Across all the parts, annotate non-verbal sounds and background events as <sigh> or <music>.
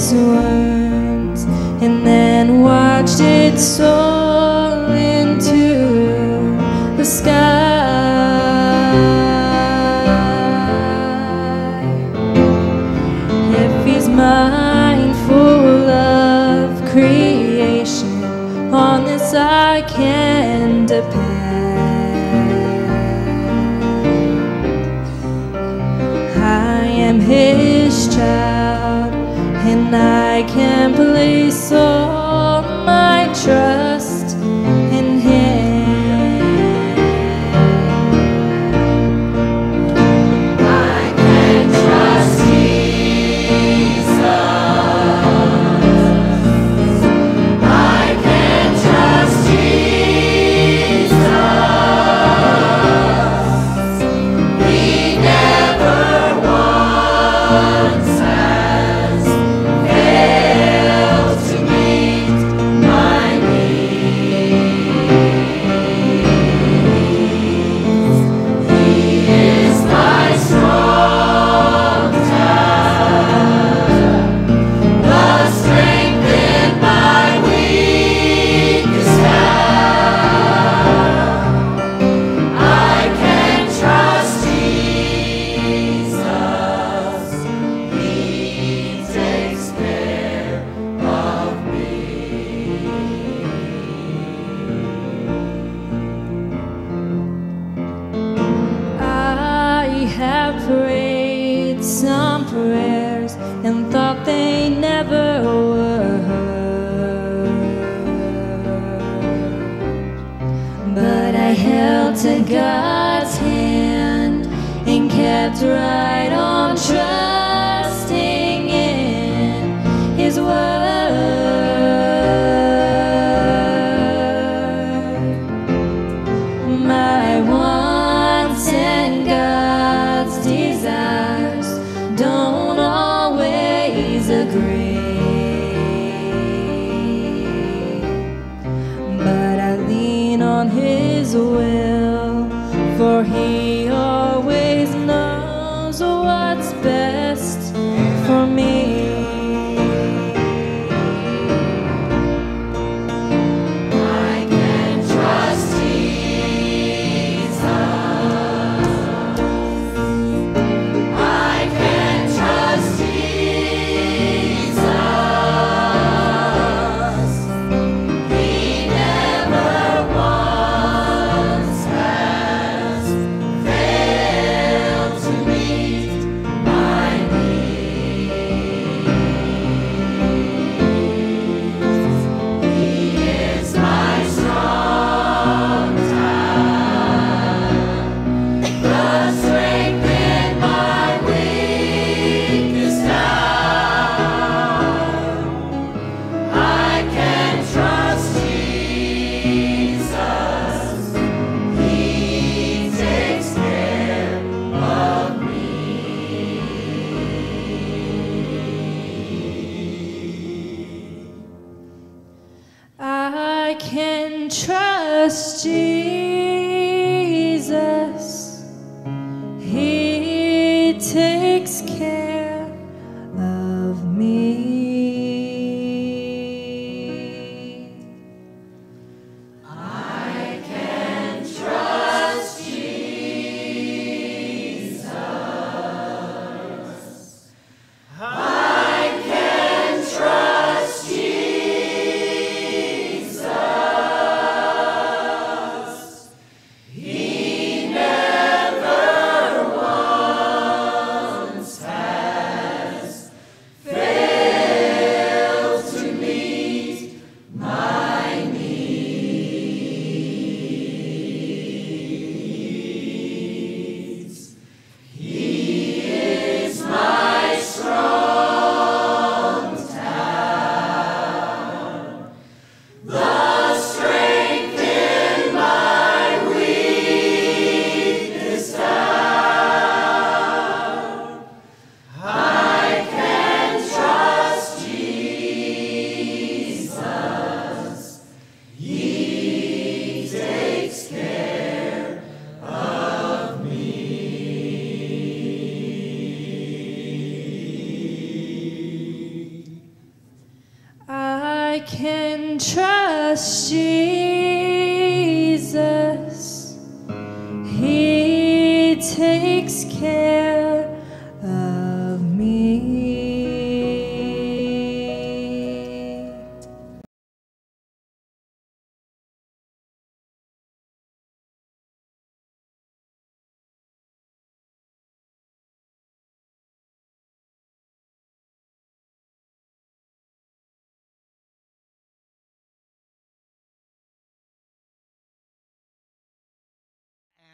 off its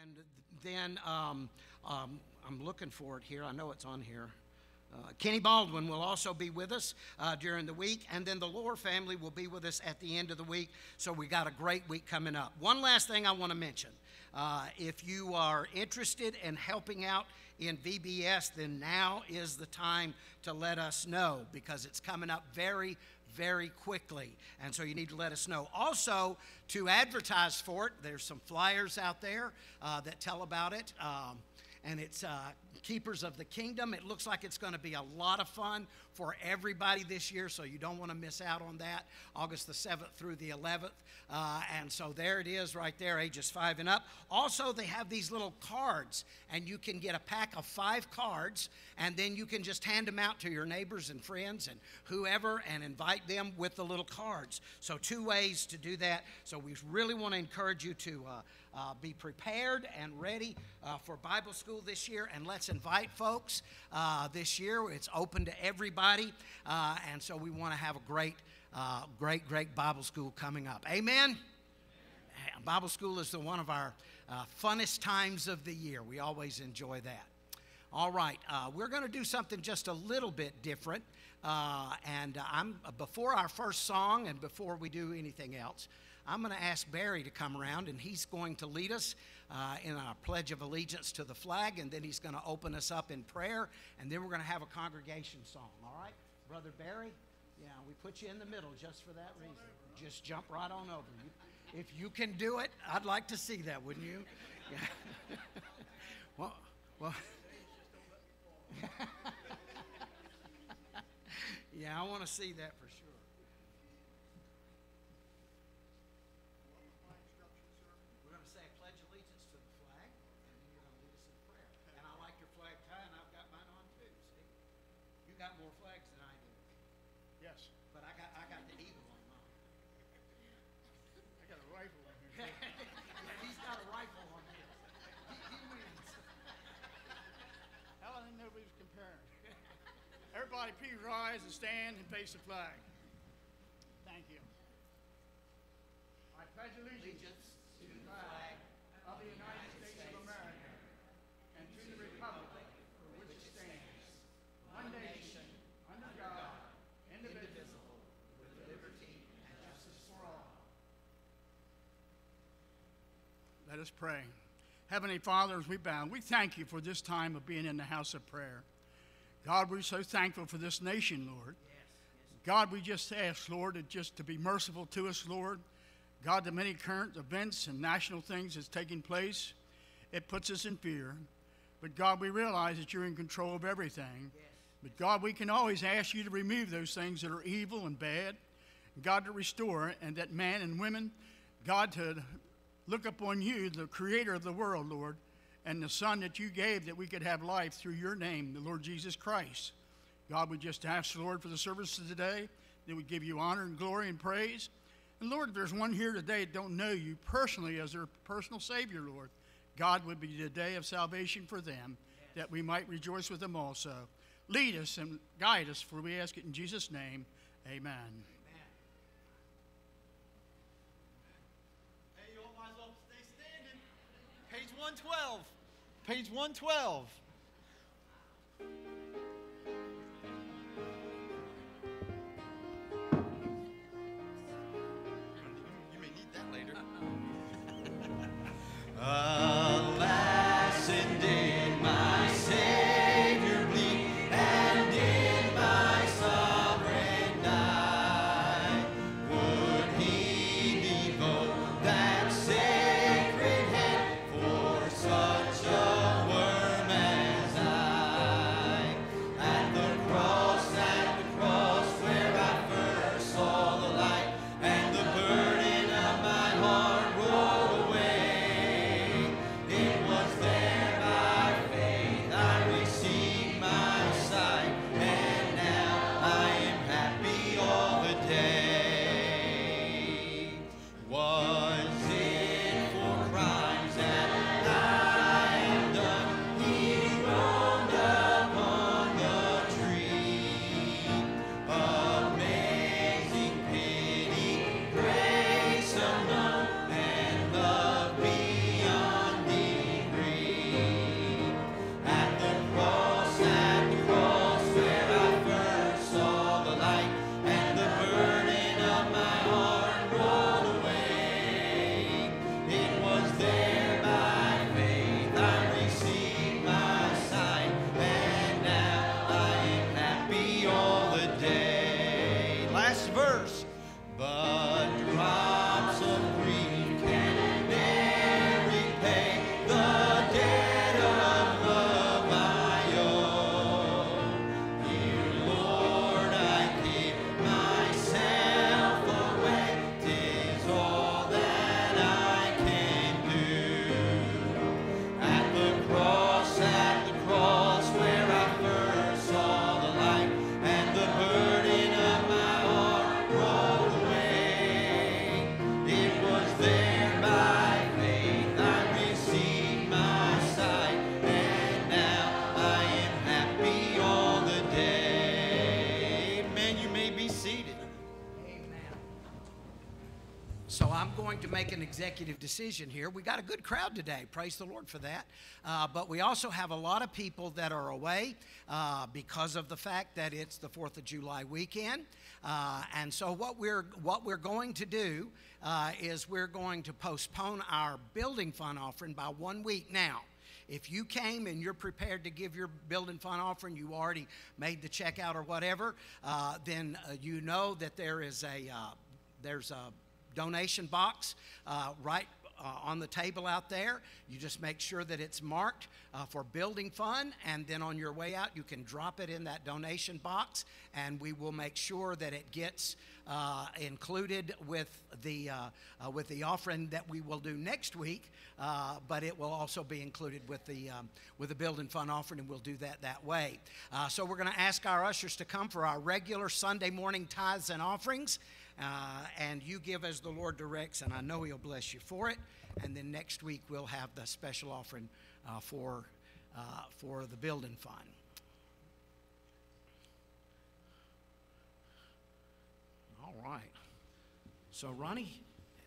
And then um, um, I'm looking for it here. I know it's on here. Uh, Kenny Baldwin will also be with us uh, during the week, and then the Lohr family will be with us at the end of the week. So we got a great week coming up. One last thing I want to mention: uh, if you are interested in helping out in VBS, then now is the time to let us know because it's coming up very, very quickly. And so you need to let us know. Also, to advertise for it, there's some flyers out there uh, that tell about it. Um, and it's uh, Keepers of the Kingdom. It looks like it's going to be a lot of fun for everybody this year, so you don't want to miss out on that. August the 7th through the 11th. Uh, and so there it is right there, ages five and up. Also, they have these little cards, and you can get a pack of five cards, and then you can just hand them out to your neighbors and friends and whoever and invite them with the little cards. So, two ways to do that. So, we really want to encourage you to. Uh, uh, be prepared and ready uh, for Bible school this year. And let's invite folks uh, this year. It's open to everybody. Uh, and so we want to have a great, uh, great, great Bible school coming up. Amen? Bible school is the, one of our uh, funnest times of the year. We always enjoy that. All right, we're going to do something just a little bit different. and I'm before our first song and before we do anything else. I'm going to ask Barry to come around, and he's going to lead us uh, in our Pledge of Allegiance to the flag, and then he's going to open us up in prayer, and then we're going to have a congregation song. All right, Brother Barry? Yeah, we put you in the middle just for that reason. Just jump right on over. You, if you can do it, I'd like to see that, wouldn't you? Yeah. <laughs> well, well. <laughs> yeah, I want to see that for sure. We're going to say a pledge allegiance to the flag, and then you're going to lead us in prayer. And I like your flag tie, and I've got mine on too. See, you got more flags than I do, Yes, but I got I got the eagle on mine. I got a rifle on here. yeah, he's got a rifle on his. He, he wins. Hell, I didn't know we was comparing. Everybody, please rise and stand and face the flag. Thank you. I pledge allegiance to the flag of the United States of America and to the republic for which it stands, one nation, under God, indivisible, with liberty and justice for all. Let us pray. Heavenly Father, as we bow, we thank you for this time of being in the house of prayer. God, we're so thankful for this nation, Lord. God, we just ask, Lord, just to be merciful to us, Lord. God, the many current events and national things that's taking place, it puts us in fear. But God, we realize that you're in control of everything. But God, we can always ask you to remove those things that are evil and bad. God, to restore, and that man and women, God, to look upon you, the creator of the world, Lord, and the Son that you gave that we could have life through your name, the Lord Jesus Christ. God, we just ask, the Lord, for the service of today, that we give you honor and glory and praise. And Lord, if there's one here today that don't know you personally as their personal Savior, Lord, God would be the day of salvation for them, that we might rejoice with them also. Lead us and guide us, for we ask it in Jesus' name. Amen. Hey, you all might as well stay standing. Page 112. Page 112. You may need that later. Alas, <laughs> uh, going to make an executive decision here. We got a good crowd today. Praise the Lord for that. Uh, but we also have a lot of people that are away uh, because of the fact that it's the Fourth of July weekend. Uh, and so what we're what we're going to do uh, is we're going to postpone our building fund offering by one week now. If you came and you're prepared to give your building fund offering, you already made the check out or whatever, uh, then uh, you know that there is a uh, there's a donation box uh, right uh, on the table out there. You just make sure that it's marked uh, for building fund, and then on your way out, you can drop it in that donation box, and we will make sure that it gets uh, included with the uh, uh, with the offering that we will do next week. Uh, but it will also be included with the um, with the building fund offering, and we'll do that that way. So we're going to ask our ushers to come for our regular Sunday morning tithes and offerings. Uh, and you give as the Lord directs, and I know He'll bless you for it. And then next week we'll have the special offering uh, for uh, for the building fund. All right. So Ronnie,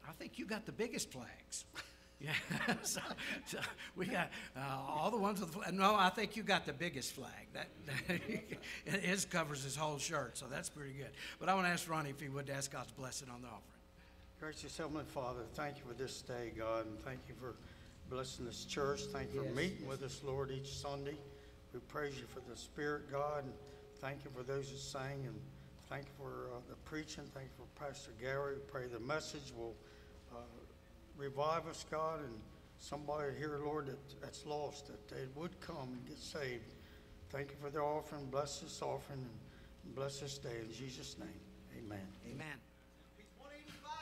I think you got the biggest flags. <laughs> Yeah, <laughs> so, so we got uh, all the ones with the flag. No, I think you got the biggest flag. That, that <laughs> his covers his whole shirt, so that's pretty good. But I want to ask Ronnie if he would ask God's blessing on the offering. Gracious Heavenly Father, thank you for this day, God, and thank you for blessing this church. Thank you for Yes, meeting with us, Lord, each Sunday. We praise you for the Spirit, God, and thank you for those that sang, and thank you for uh, the preaching. Thank you for Pastor Gary. We pray the message will revive us, God, and somebody here, Lord, that, that's lost, that they would come and get saved. Thank you for the offering. Bless this offering and bless this day. In Jesus' name, amen. Amen. 185.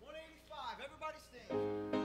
185. Everybody stand.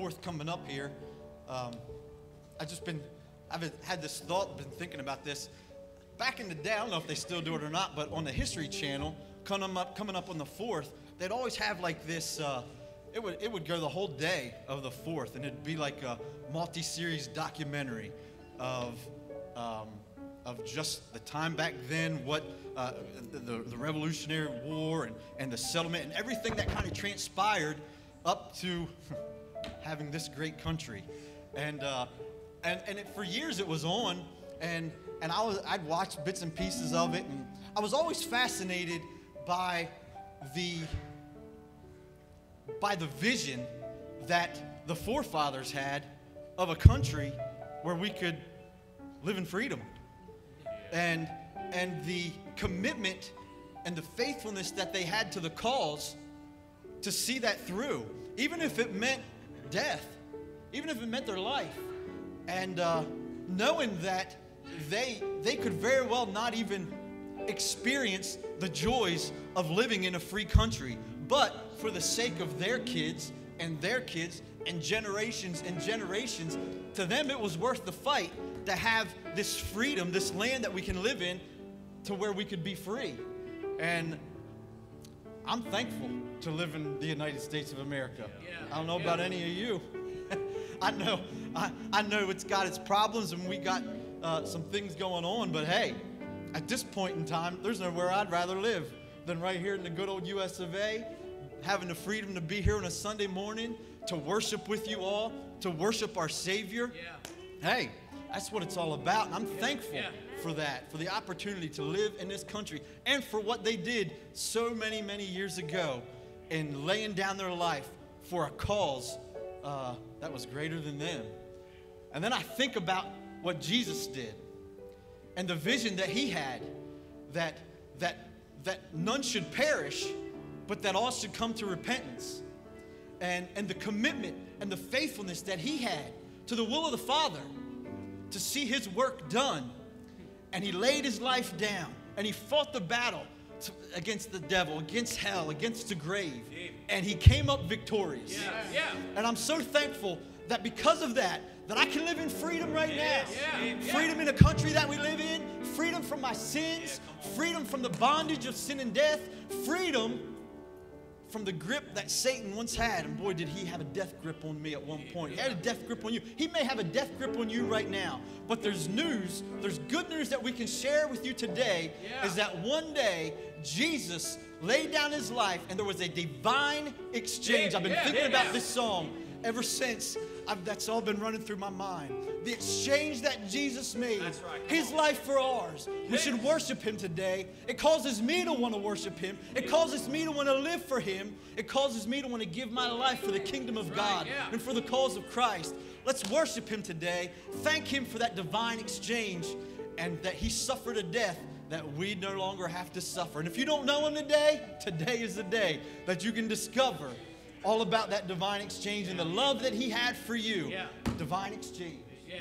4th coming up here, um, I've just been, I've had this thought, been thinking about this. Back in the day, I don't know if they still do it or not, but on the History Channel, coming up, coming up on the 4th, they'd always have like this. Uh, it would it would go the whole day of the fourth, and it'd be like a multi-series documentary of um, of just the time back then, what uh, the, the Revolutionary War and and the settlement and everything that kind of transpired up to <laughs> having this great country. And, uh, and, and it, for years it was on, and, and I was, I'd watch bits and pieces of it, and I was always fascinated by the, by the vision that the forefathers had of a country where we could live in freedom and and the commitment and the faithfulness that they had to the cause to see that through even if it meant death even if it meant their life. And uh, knowing that they they could very well not even experience the joys of living in a free country. But for the sake of their kids and their kids and generations and generations to them it was worth the fight to have this freedom this land that we can live in to where we could be free. And i'm thankful to live in the united states of america. I don't know about any of you. <laughs> I know I, I know it's got its problems and we got uh, some things going on but hey at this point in time there's nowhere i'd rather live than right here in the good old us of a having the freedom to be here on a sunday morning to worship with you all to worship our savior. Hey that's what it's all about and i'm thankful for that for the opportunity to live in this country and for what they did so many many years ago in laying down their life for a cause uh, that was greater than them. And then i think about what jesus did and the vision that he had that that that none should perish but that all should come to repentance. And and the commitment and the faithfulness that he had to the will of the father to see his work done. And he laid his life down. And he fought the battle to- against the devil against hell against the grave. And he came up victorious. And i'm so thankful that because of that that i can live in freedom right now. freedom in a country that we live in. Freedom from my sins. Freedom from the bondage of sin and death. Freedom from the grip that Satan once had. And boy, did he have a death grip on me at one point. He had a death grip on you. He may have a death grip on you right now. But there's news, there's good news that we can share with you today is that one day Jesus laid down his life and there was a divine exchange. I've been thinking about this song ever since. I've, that's all been running through my mind. The exchange that Jesus made, his life for ours. We should worship him today. It causes me to want to worship him. It causes me to want to live for him. It causes me to want to give my life for the kingdom of God and for the cause of Christ. Let's worship him today. Thank him for that divine exchange and that he suffered a death that we no longer have to suffer. And if you don't know him today, today is the day that you can discover all about that divine exchange and the love that he had for you. Yeah. Divine exchange. Yeah.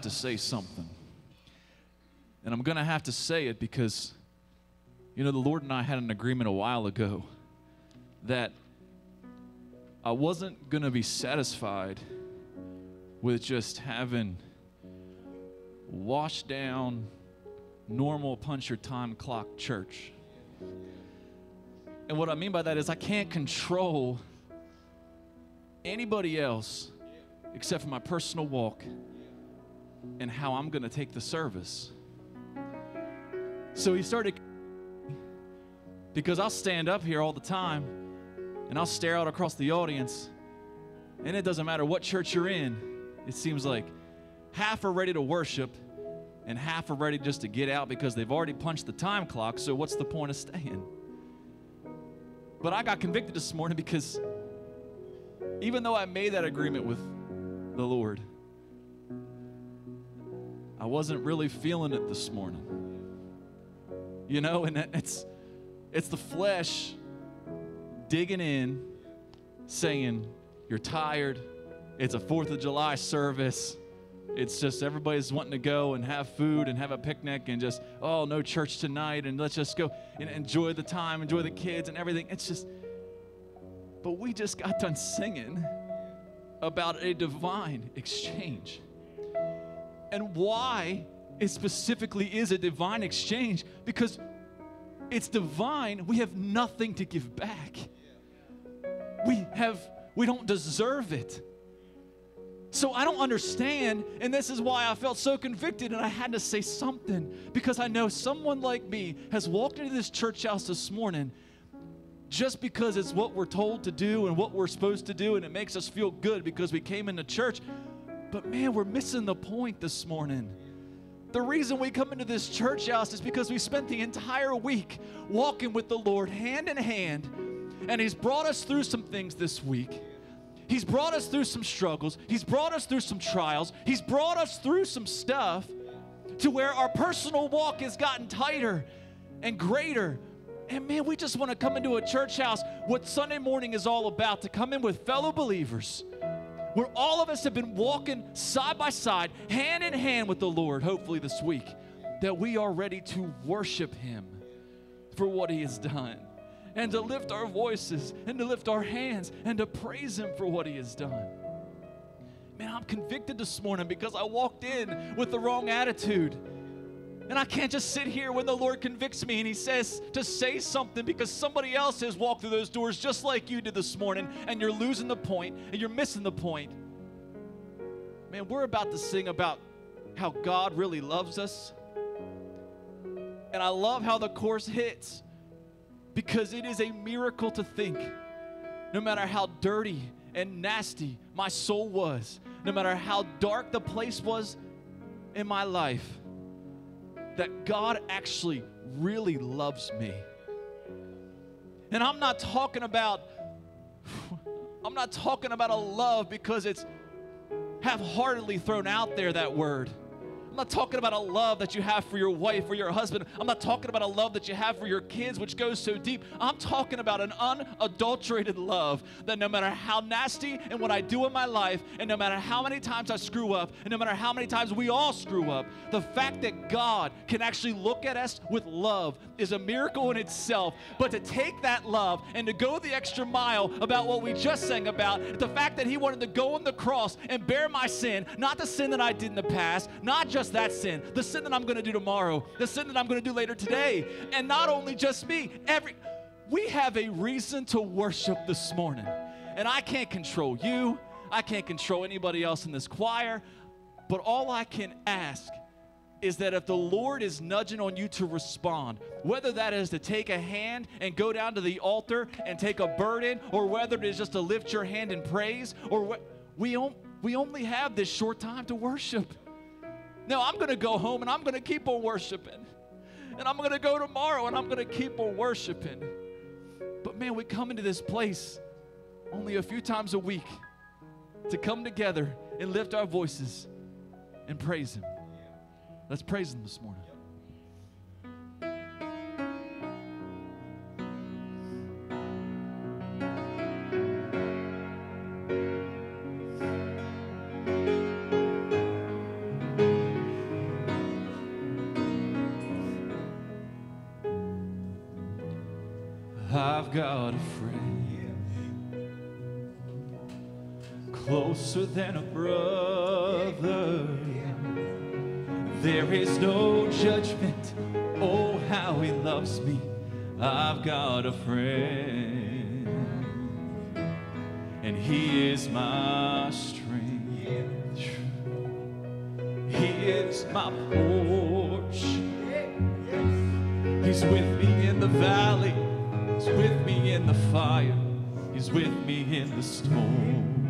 Have to say something. And I'm going to have to say it because, you know, the Lord and I had an agreement a while ago that I wasn't going to be satisfied with just having washed down, normal punch your time clock church. And what I mean by that is I can't control anybody else except for my personal walk and how I'm going to take the service. So he started because I'll stand up here all the time and I'll stare out across the audience, and it doesn't matter what church you're in, it seems like half are ready to worship and half are ready just to get out because they've already punched the time clock, so what's the point of staying? But I got convicted this morning because even though I made that agreement with the Lord, I wasn't really feeling it this morning. You know, and it's it's the flesh digging in, saying, You're tired. It's a 4th of July service. It's just everybody's wanting to go and have food and have a picnic and just, oh, no church tonight and let's just go and enjoy the time, enjoy the kids and everything. It's just, but we just got done singing about a divine exchange. And why it specifically is a divine exchange? Because it's divine, we have nothing to give back. We have we don't deserve it. So I don't understand, and this is why I felt so convicted and I had to say something because I know someone like me has walked into this church house this morning just because it's what we're told to do and what we're supposed to do and it makes us feel good because we came into church. But man, we're missing the point this morning. The reason we come into this church house is because we spent the entire week walking with the Lord hand in hand, and He's brought us through some things this week. He's brought us through some struggles. He's brought us through some trials. He's brought us through some stuff to where our personal walk has gotten tighter and greater. And man, we just want to come into a church house, what Sunday morning is all about, to come in with fellow believers where all of us have been walking side by side, hand in hand with the Lord, hopefully this week, that we are ready to worship Him for what He has done, and to lift our voices, and to lift our hands, and to praise Him for what He has done. Man, I'm convicted this morning because I walked in with the wrong attitude. And I can't just sit here when the Lord convicts me and He says to say something because somebody else has walked through those doors just like you did this morning, and you're losing the point and you're missing the point. Man, we're about to sing about how God really loves us. And I love how the chorus hits because it is a miracle to think no matter how dirty and nasty my soul was, no matter how dark the place was in my life, that God actually really loves me. And I'm not talking about <sighs> I'm not talking about a love because it's half-heartedly thrown out there that word. I'm not talking about a love that you have for your wife or your husband. I'm not talking about a love that you have for your kids, which goes so deep. I'm talking about an unadulterated love that no matter how nasty and what I do in my life, and no matter how many times I screw up, and no matter how many times we all screw up, the fact that God can actually look at us with love is a miracle in itself. But to take that love and to go the extra mile about what we just sang about, the fact that He wanted to go on the cross and bear my sin, not the sin that I did in the past, not just that sin, the sin that I'm going to do tomorrow, the sin that I'm going to do later today, and not only just me, every we have a reason to worship this morning. And I can't control you. I can't control anybody else in this choir. But all I can ask is that if the Lord is nudging on you to respond, whether that is to take a hand and go down to the altar and take a burden, or whether it is just to lift your hand in praise, or what, we, on- we only have this short time to worship. Now I'm going to go home and I'm going to keep on worshiping. And I'm going to go tomorrow and I'm going to keep on worshiping. But man, we come into this place only a few times a week to come together and lift our voices and praise Him. Let's praise Him this morning. Than a brother. There is no judgment. Oh, how he loves me. I've got a friend, and he is my strength. He is my porch. He's with me in the valley. He's with me in the fire. He's with me in the storm.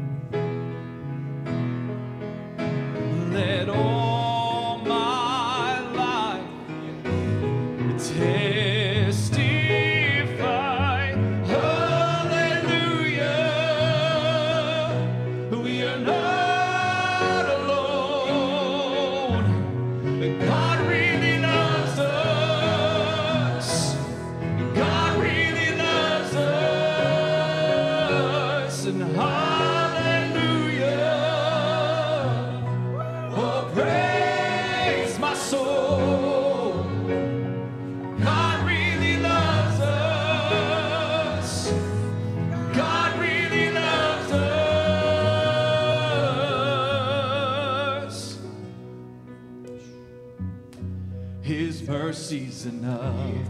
Enough.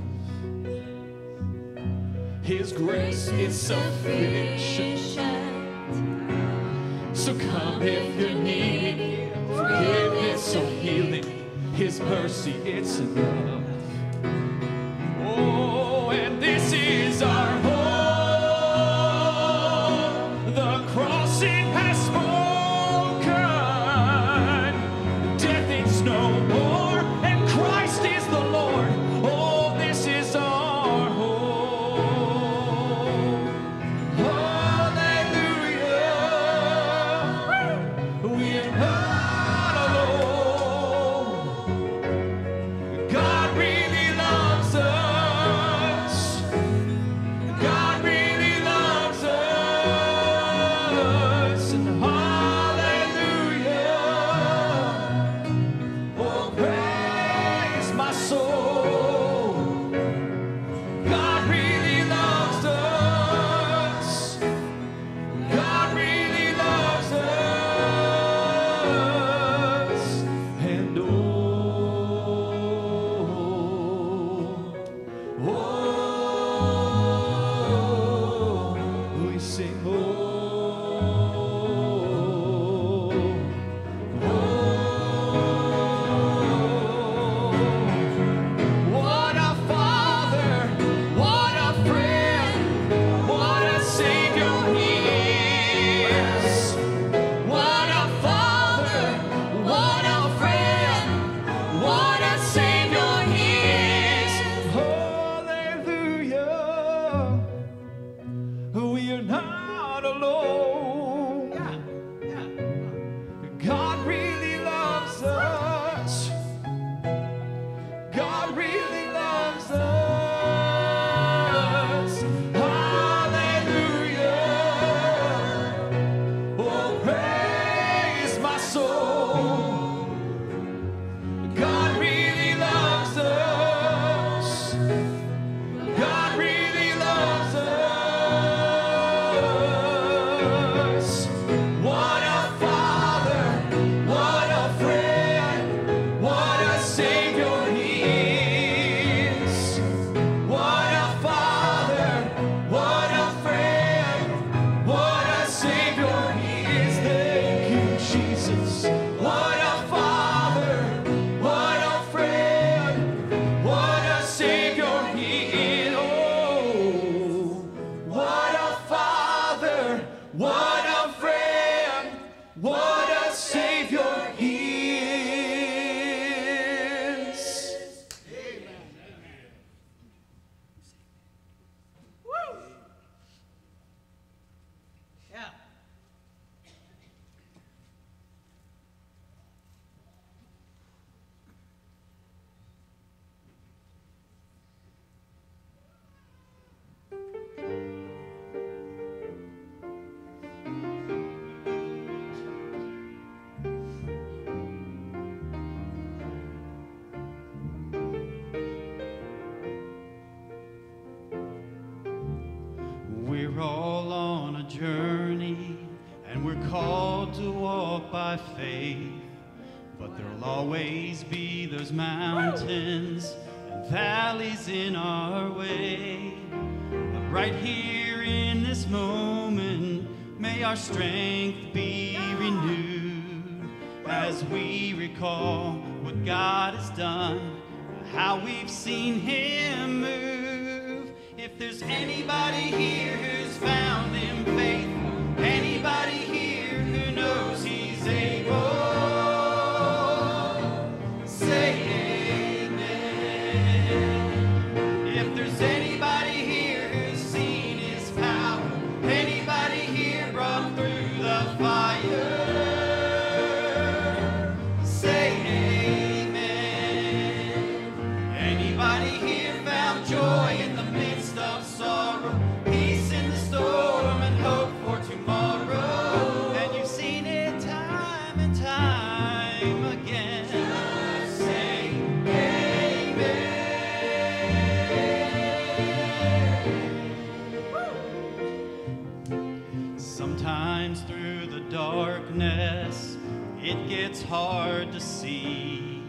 it gets hard to see.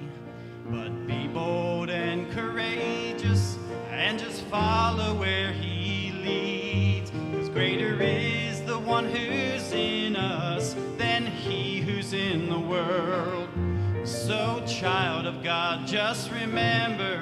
But be bold and courageous and just follow where he leads. Because greater is the one who's in us than he who's in the world. So, child of God, just remember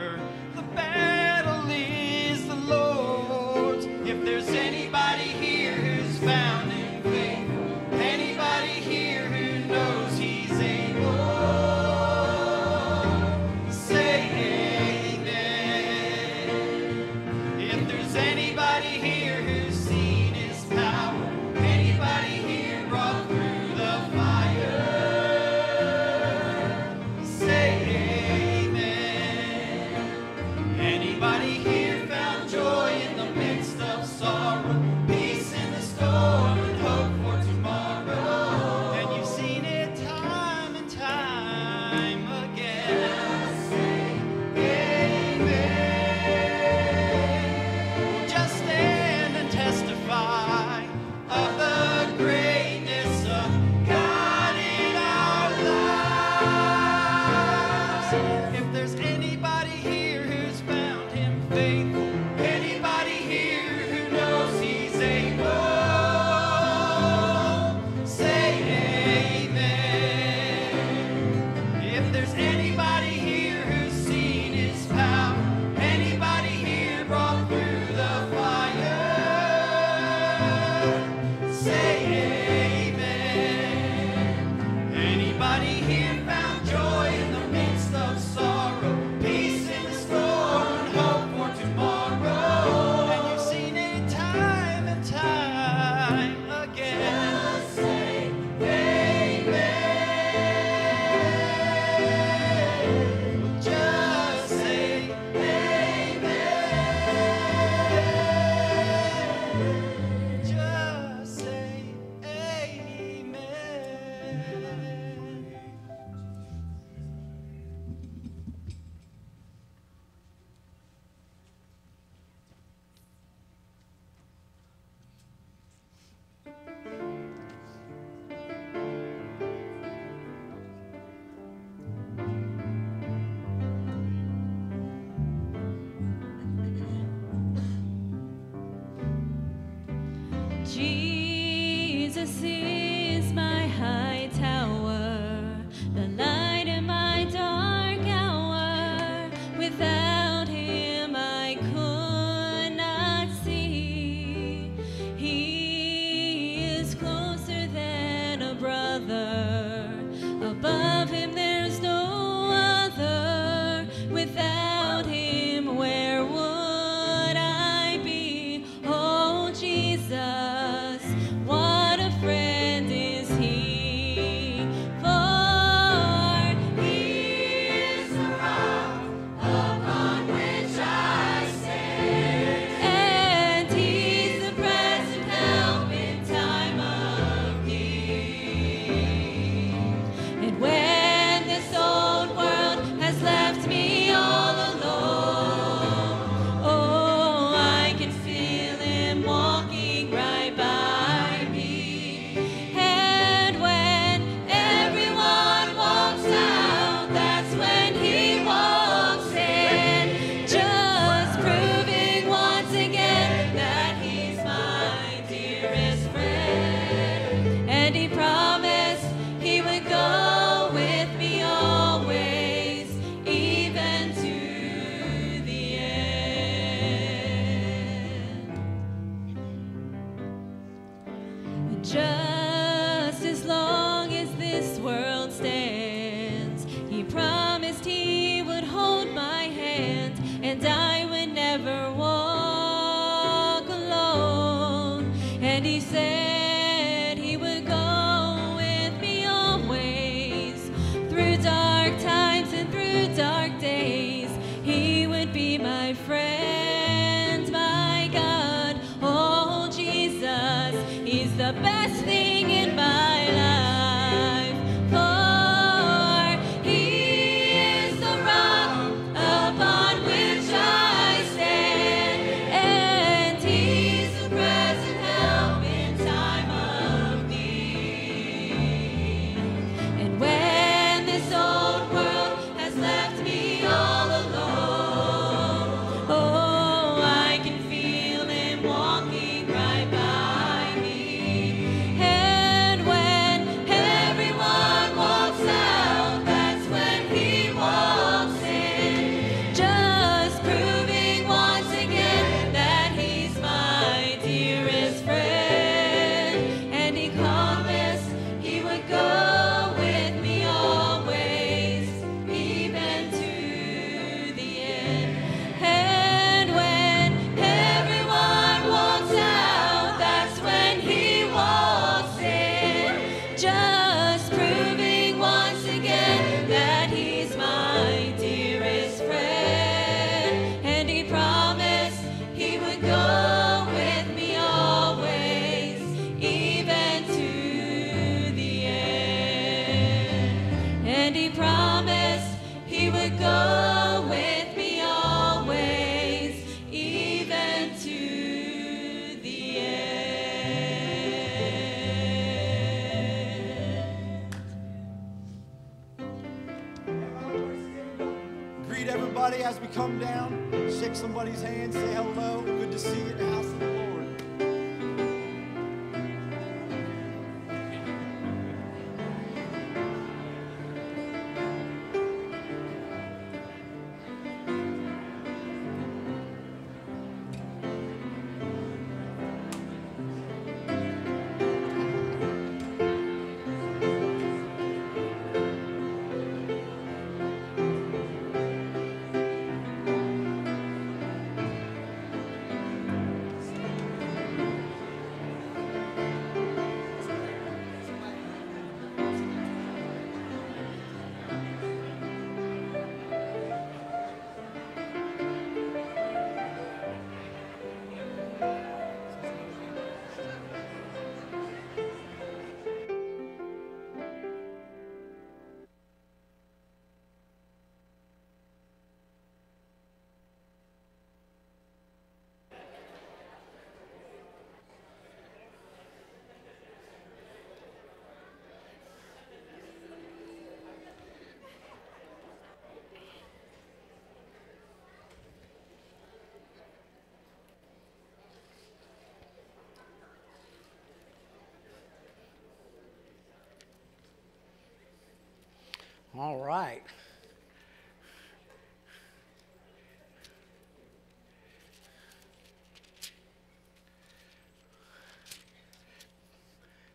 All right.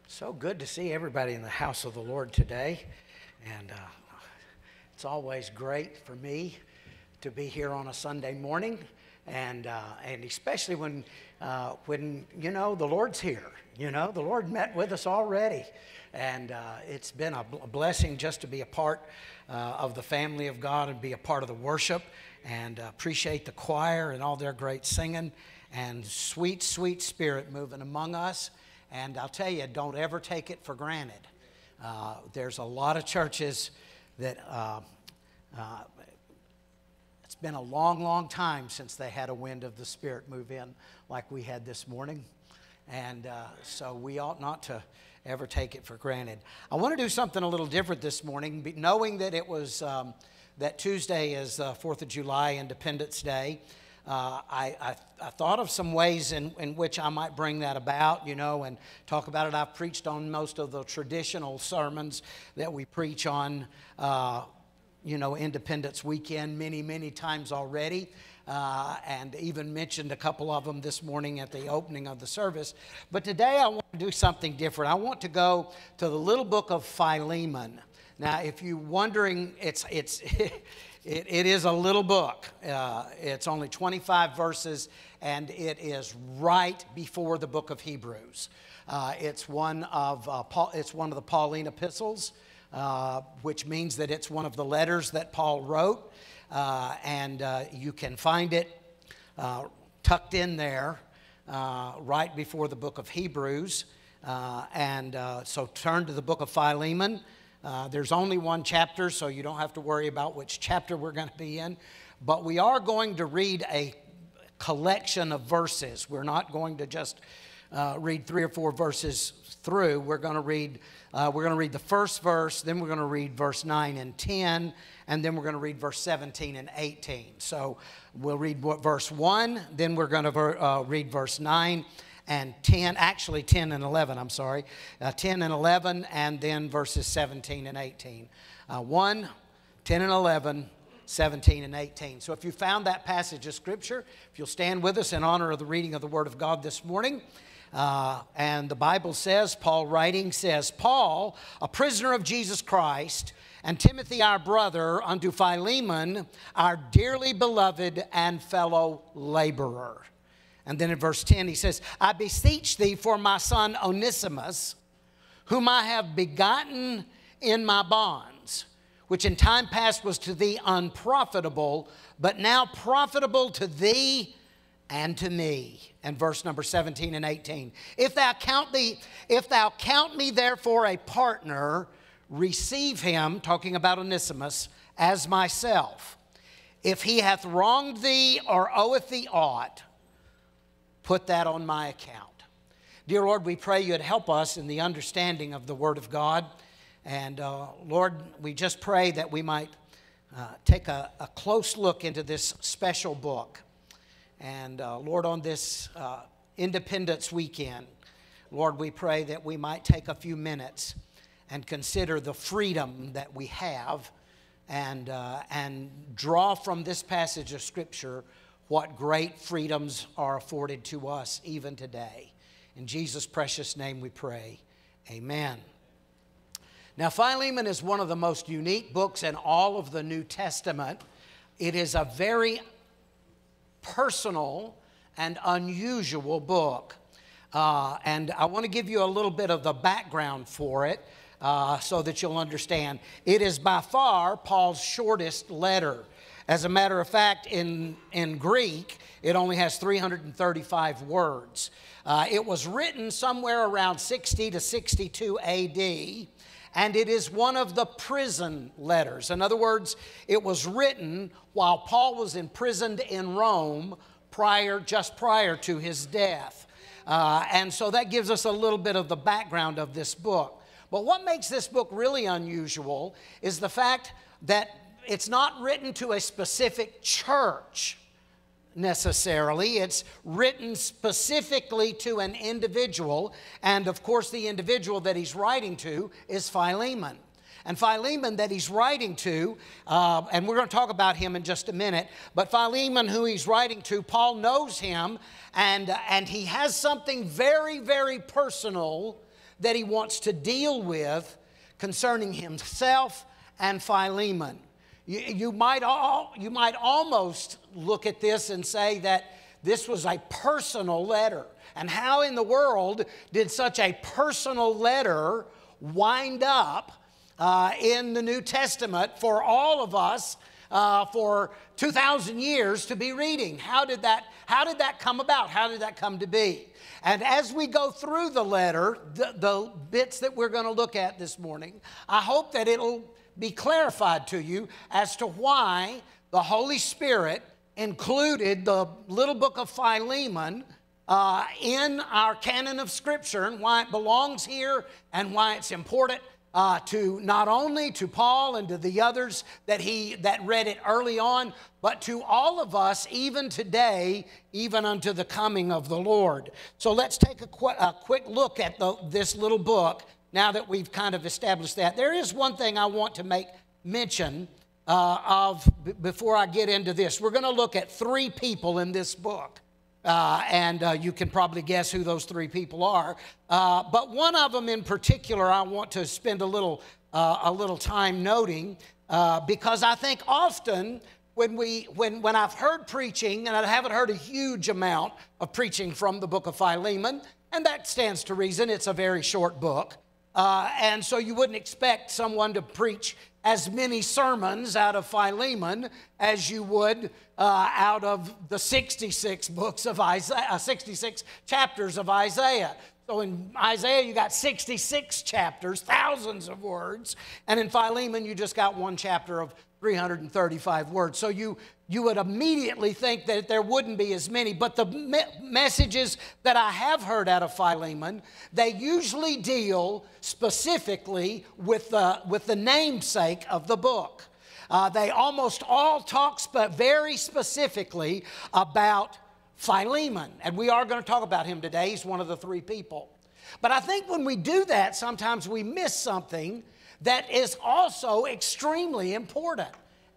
So good to see everybody in the house of the Lord today. And uh, it's always great for me to be here on a Sunday morning. And, uh, and especially when, uh, when, you know, the Lord's here. You know, the Lord met with us already. And uh, it's been a, blessing just to be a part uh, of the family of God and be a part of the worship. And uh, appreciate the choir and all their great singing and sweet, sweet spirit moving among us. And I'll tell you, don't ever take it for granted. Uh, there's a lot of churches that uh, been a long, long time since they had a wind of the Spirit move in like we had this morning. And uh, so we ought not to ever take it for granted. I want to do something a little different this morning, knowing that it was um, that Tuesday is uh, 4th of July, Independence Day. Uh, I, I, I thought of some ways in, in which I might bring that about, you know, and talk about it. I've preached on most of the traditional sermons that we preach on uh, you know, Independence Weekend many, many times already, uh, and even mentioned a couple of them this morning at the opening of the service. But today I want to do something different. I want to go to the little book of Philemon. Now, if you're wondering, it's, it's, <laughs> it, it is a little book. Uh, it's only 25 verses, and it is right before the book of Hebrews. Uh, it's, one of, uh, Paul, it's one of the Pauline epistles uh, which means that it's one of the letters that Paul wrote. Uh, and uh, you can find it uh, tucked in there right before the book of Hebrews. And so turn to the book of Philemon. There's only one chapter, so you don't have to worry about which chapter we're going to be in. But we are going to read a collection of verses. We're not going to just uh, read three or four verses through. We're going to read. Uh, we're going to read the first verse, then we're going to read verse 9 and 10, and then we're going to read verse 17 and 18. So we'll read verse 1, then we're going to ver- uh, read verse 9 and 10, actually 10 and 11, I'm sorry, uh, 10 and 11, and then verses 17 and 18. Uh, 1, 10 and 11, 17 and 18. So if you found that passage of Scripture, if you'll stand with us in honor of the reading of the Word of God this morning. Uh, and the Bible says, Paul writing says, Paul, a prisoner of Jesus Christ, and Timothy, our brother, unto Philemon, our dearly beloved and fellow laborer. And then in verse 10, he says, I beseech thee for my son Onesimus, whom I have begotten in my bonds, which in time past was to thee unprofitable, but now profitable to thee and to me. And verse number 17 and 18. If thou count thee, if thou count me therefore a partner, receive him, talking about Onesimus, as myself. If he hath wronged thee or oweth thee aught, put that on my account. Dear Lord, we pray you'd help us in the understanding of the Word of God. And uh, Lord, we just pray that we might uh, take a, a close look into this special book. And uh, Lord, on this uh, Independence weekend, Lord, we pray that we might take a few minutes and consider the freedom that we have and, uh, and draw from this passage of Scripture what great freedoms are afforded to us even today. In Jesus' precious name we pray. Amen. Now, Philemon is one of the most unique books in all of the New Testament. It is a very personal and unusual book. Uh, and I want to give you a little bit of the background for it uh, so that you'll understand. It is by far Paul's shortest letter. As a matter of fact, in, in Greek, it only has 335 words. Uh, it was written somewhere around 60 to 62 AD and it is one of the prison letters. In other words, it was written while Paul was imprisoned in Rome prior, just prior to his death. Uh, and so that gives us a little bit of the background of this book. But what makes this book really unusual is the fact that it's not written to a specific church necessarily. It's written specifically to an individual. And of course, the individual that he's writing to is Philemon. And Philemon, that he's writing to, uh, and we're going to talk about him in just a minute, but Philemon, who he's writing to, Paul knows him, and, and he has something very, very personal that he wants to deal with concerning himself and Philemon. You, you, might all, you might almost look at this and say that this was a personal letter. And how in the world did such a personal letter wind up uh, in the New Testament for all of us uh, for 2,000 years to be reading? How did, that, how did that come about? How did that come to be? And as we go through the letter, the, the bits that we're going to look at this morning, I hope that it'll be clarified to you as to why the Holy Spirit included the little book of Philemon uh, in our canon of Scripture and why it belongs here and why it's important uh, to not only to Paul and to the others that he that read it early on, but to all of us even today, even unto the coming of the Lord. So let's take a, qu- a quick look at the, this little book now that we've kind of established that. There is one thing I want to make mention uh, of b- before I get into this. We're going to look at three people in this book. Uh, and uh, you can probably guess who those three people are. Uh, but one of them in particular, I want to spend a little, uh, a little time noting uh, because I think often when, we, when, when I've heard preaching, and I haven't heard a huge amount of preaching from the book of Philemon, and that stands to reason, it's a very short book. Uh, and so you wouldn't expect someone to preach as many sermons out of Philemon as you would uh, out of the 66 books of Isaiah, uh, 66 chapters of Isaiah. So in Isaiah, you got 66 chapters, thousands of words. And in Philemon, you just got one chapter of 335 words. So you, you would immediately think that there wouldn't be as many. But the me- messages that I have heard out of Philemon, they usually deal specifically with the, with the namesake of the book. Uh, they almost all talk spe- very specifically about Philemon. And we are going to talk about him today. He's one of the three people. But I think when we do that, sometimes we miss something that is also extremely important,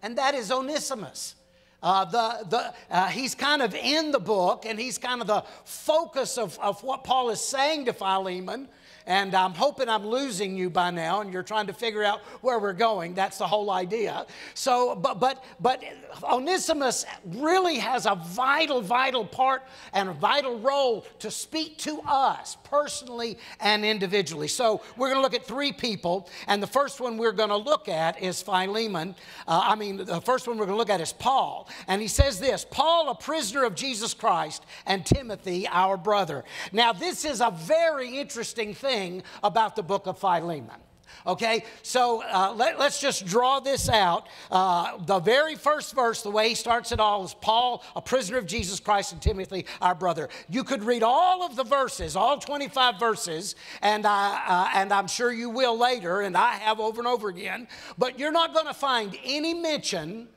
and that is Onesimus. Uh, the, the, uh, he's kind of in the book, and he's kind of the focus of, of what Paul is saying to Philemon. And I'm hoping I'm losing you by now, and you're trying to figure out where we're going. That's the whole idea. So, but but but Onesimus really has a vital, vital part and a vital role to speak to us personally and individually. So we're going to look at three people, and the first one we're going to look at is Philemon. Uh, I mean, the first one we're going to look at is Paul, and he says this: Paul, a prisoner of Jesus Christ, and Timothy, our brother. Now, this is a very interesting thing about the book of Philemon. Okay, so uh, let, us just draw this out. Uh, the very first verse, the way he starts it all, is Paul, a prisoner of Jesus Christ, and Timothy, our brother. You could read all of the verses, all 25 verses, and, I, uh, and I'm sure you will later, and I have over and over again, but you're not going to find any mention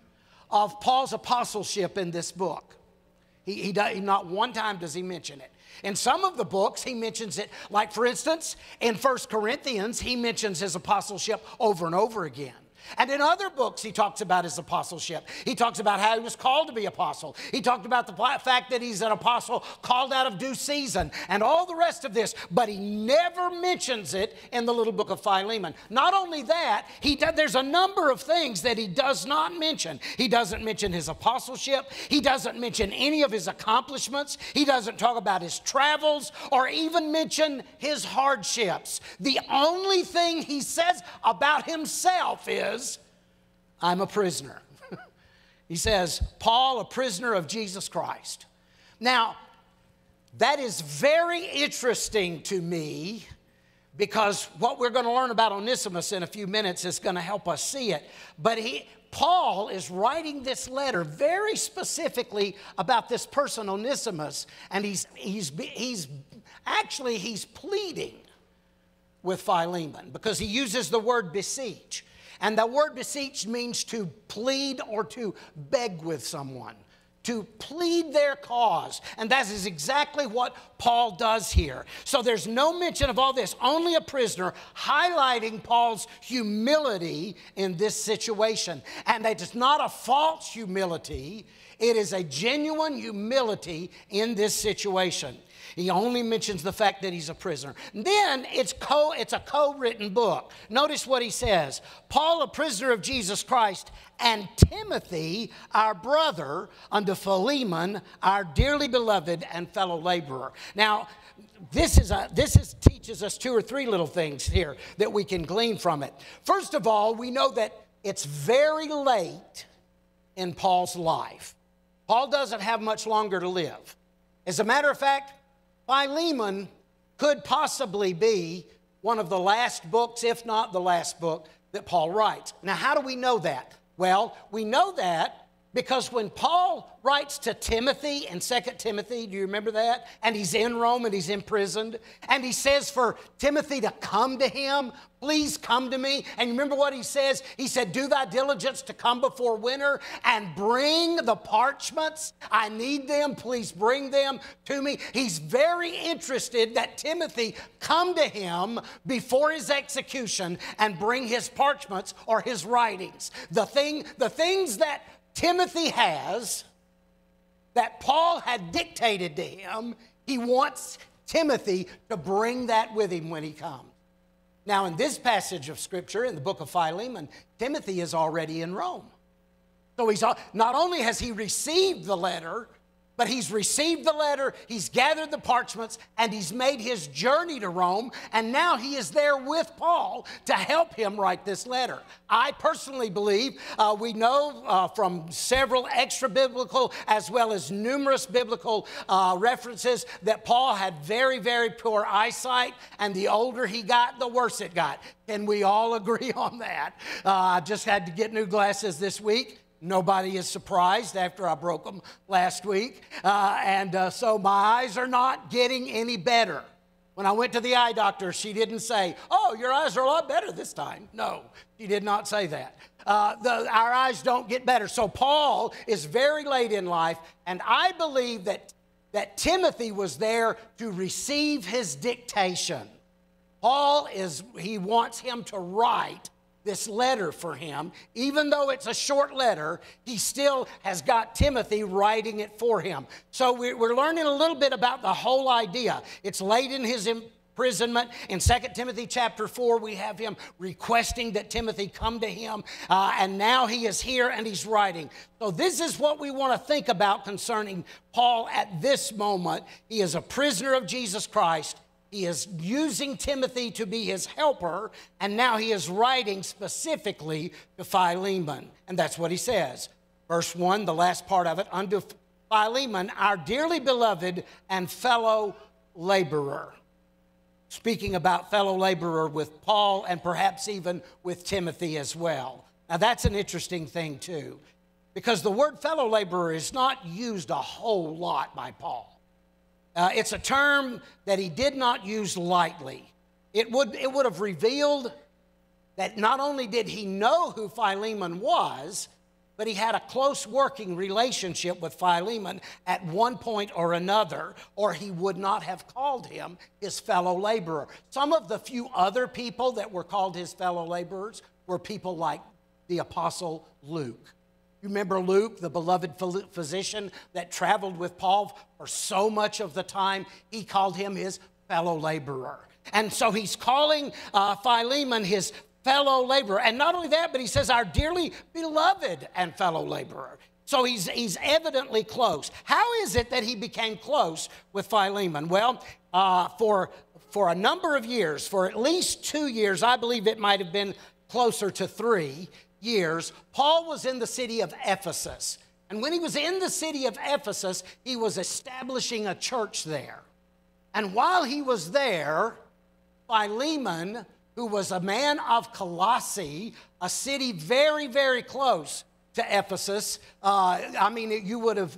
of Paul's apostleship in this book. He, he, does, not one time does he mention it. In some of the books, he mentions it, like for instance, in First Corinthians, he mentions his apostleship over and over again. And in other books, he talks about his apostleship. He talks about how he was called to be apostle. He talked about the fact that he's an apostle called out of due season and all the rest of this, but he never mentions it in the little book of Philemon. Not only that, he there's a number of things that he does not mention. He doesn't mention his apostleship, he doesn't mention any of his accomplishments, he doesn't talk about his travels or even mention his hardships. The only thing he says about himself is, I'm a prisoner. <laughs> he says, Paul, a prisoner of Jesus Christ. Now, that is very interesting to me because what we're going to learn about Onesimus in a few minutes is going to help us see it. But he, Paul is writing this letter very specifically about this person, Onesimus, and he's, he's, he's actually he's pleading with Philemon because he uses the word beseech. And the word beseech means to plead or to beg with someone, to plead their cause. And that is exactly what Paul does here. So there's no mention of all this, only a prisoner highlighting Paul's humility in this situation. And it is not a false humility, it is a genuine humility in this situation. He only mentions the fact that he's a prisoner. Then it's, co, it's a co written book. Notice what he says Paul, a prisoner of Jesus Christ, and Timothy, our brother, unto Philemon, our dearly beloved and fellow laborer. Now, this is a, this is, teaches us two or three little things here that we can glean from it. First of all, we know that it's very late in Paul's life. Paul doesn't have much longer to live. As a matter of fact, Philemon could possibly be one of the last books, if not the last book, that Paul writes. Now, how do we know that? Well, we know that because when Paul writes to Timothy in 2 Timothy, do you remember that? And he's in Rome and he's imprisoned. And he says for Timothy to come to him, please come to me. And you remember what he says? He said, Do thy diligence to come before winter and bring the parchments. I need them. Please bring them to me. He's very interested that Timothy come to him before his execution and bring his parchments or his writings. The thing, the things that Timothy has that Paul had dictated to him, he wants Timothy to bring that with him when he comes. Now, in this passage of Scripture, in the book of Philemon, Timothy is already in Rome. So he's not only has he received the letter, But he's received the letter, he's gathered the parchments, and he's made his journey to Rome, and now he is there with Paul to help him write this letter. I personally believe uh, we know uh, from several extra biblical as well as numerous biblical uh, references that Paul had very, very poor eyesight, and the older he got, the worse it got. Can we all <laughs> agree on that? Uh, I just had to get new glasses this week. Nobody is surprised after I broke them last week. Uh, and uh, so my eyes are not getting any better. When I went to the eye doctor, she didn't say, Oh, your eyes are a lot better this time. No, she did not say that. Uh, the, our eyes don't get better. So Paul is very late in life, and I believe that, that Timothy was there to receive his dictation. Paul is, he wants him to write this letter for him. Even though it's a short letter, he still has got Timothy writing it for him. So we- we're learning a little bit about the whole idea. It's late in his imprisonment. In 2 Timothy chapter 4, we have him requesting that Timothy come to him. Uh, and now he is here and he's writing. So this is what we want to think about concerning Paul at this moment. He is a prisoner of Jesus Christ. He is using Timothy to be his helper, and now he is writing specifically to Philemon. And that's what he says. Verse 1, the last part of it, unto Philemon, our dearly beloved and fellow laborer. Speaking about fellow laborer with Paul and perhaps even with Timothy as well. Now, that's an interesting thing, too, because the word fellow laborer is not used a whole lot by Paul. Uh, it's a term that he did not use lightly. It would, it would have revealed that not only did he know who Philemon was, but he had a close working relationship with Philemon at one point or another, or he would not have called him his fellow laborer. Some of the few other people that were called his fellow laborers were people like the Apostle Luke. You remember Luke, the beloved physician that traveled with Paul for so much of the time? He called him his fellow laborer. And so he's calling uh, Philemon his fellow laborer. And not only that, but he says, our dearly beloved and fellow laborer. So he's, he's evidently close. How is it that he became close with Philemon? Well, uh, for, for a number of years, for at least two years, I believe it might have been closer to three years, Paul was in the city of Ephesus. And when he was in the city of Ephesus, he was establishing a church there. And while he was there, Philemon, who was a man of Colossae, a city very, very close to Ephesus. Uh, I mean, you would have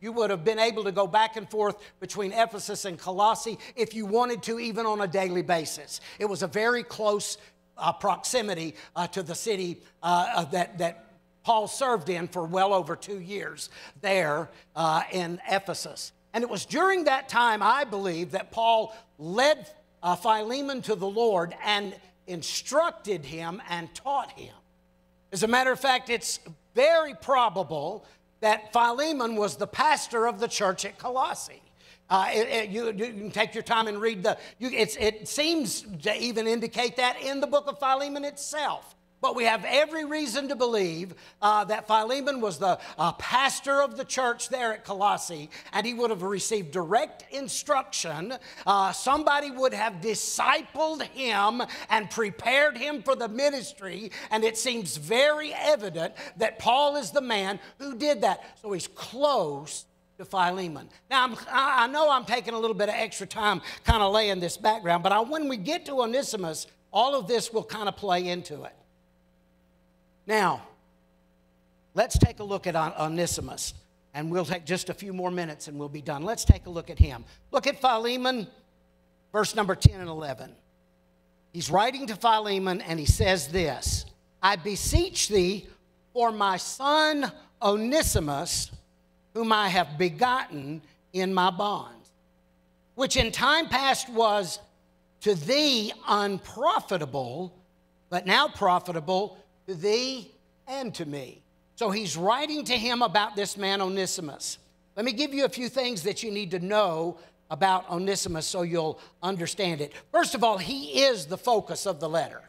you would have been able to go back and forth between Ephesus and Colossae if you wanted to, even on a daily basis. It was a very close uh, proximity uh, to the city uh, that that Paul served in for well over two years there uh, in Ephesus. And it was during that time, I believe, that Paul led uh, Philemon to the Lord and instructed him and taught him. As a matter of fact, it's very probable that Philemon was the pastor of the church at Colossae. Uh, it- it- you, you can take your time and read the. You, it seems to even indicate that in the book of Philemon itself. But we have every reason to believe uh, that Philemon was the uh, pastor of the church there at Colossae, and he would have received direct instruction. Uh, somebody would have discipled him and prepared him for the ministry, and it seems very evident that Paul is the man who did that. So he's close to Philemon. Now, I'm, I know I'm taking a little bit of extra time kind of laying this background, but I, when we get to Onesimus, all of this will kind of play into it. Now, let's take a look at On- Onesimus, and we'll take just a few more minutes and we'll be done. Let's take a look at him. Look at Philemon, verse number 10 and 11. He's writing to Philemon and he says this I beseech thee for my son Onesimus, whom I have begotten in my bonds, which in time past was to thee unprofitable, but now profitable to thee and to me. So he's writing to him about this man Onesimus. Let me give you a few things that you need to know about Onesimus so you'll understand it. First of all, he is the focus of the letter.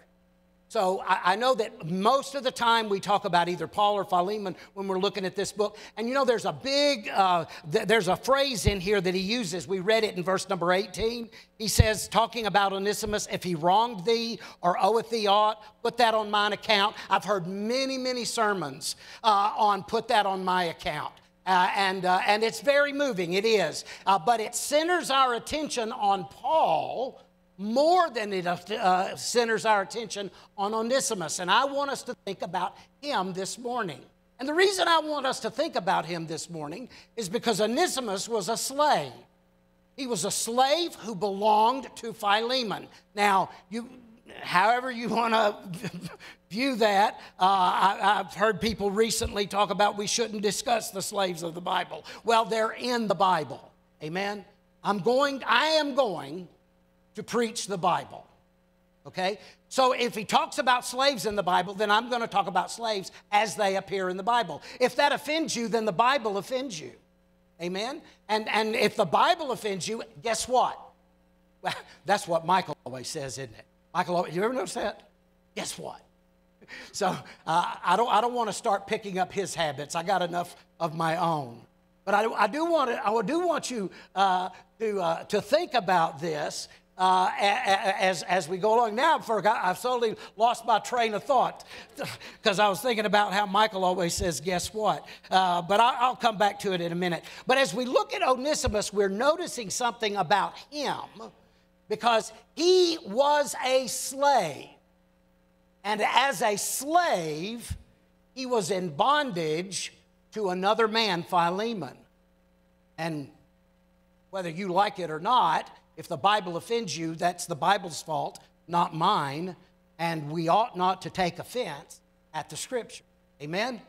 So I, I know that most of the time we talk about either Paul or Philemon when we're looking at this book. And you know, there's a big, uh, th- there's a phrase in here that he uses. We read it in verse number 18. He says, talking about Onesimus, if he wronged thee or oweth thee aught, put that on mine account. I've heard many, many sermons uh, on put that on my account. Uh, and, uh, and it's very moving, it is. Uh, but it centers our attention on Paul more than it uh, centers our attention on Onesimus. And I want us to think about him this morning. And the reason I want us to think about him this morning is because Onesimus was a slave. He was a slave who belonged to Philemon. Now, you, however you want to <laughs> view that, uh, I, I've heard people recently talk about we shouldn't discuss the slaves of the Bible. Well, they're in the Bible. Amen. I'm going. I am going to preach the Bible. Okay? So if he talks about slaves in the Bible, then I'm going to talk about slaves as they appear in the Bible. If that offends you, then the Bible offends you. Amen? And, and if the Bible offends you, guess what? Well, <laughs> that's what Michael always says, isn't it? Michael, always, you ever notice that? Guess what? <laughs> So uh, I don't, I don't want to start picking up his habits. I got enough of my own. But I, I do want to, I do want you uh, to, uh, to think about this uh, as, as we go along. Now forgot, I've totally lost my train of thought <laughs> because I was thinking about how Michael always says, guess what? Uh, but I, I'll come back to it in a minute. But as we look at Onesimus, we're noticing something about him because he was a slave. And as a slave, he was in bondage to another man, Philemon. And whether you like it or not, if the Bible offends you, that's the Bible's fault, not mine. And we ought not to take offense at the scripture. Amen?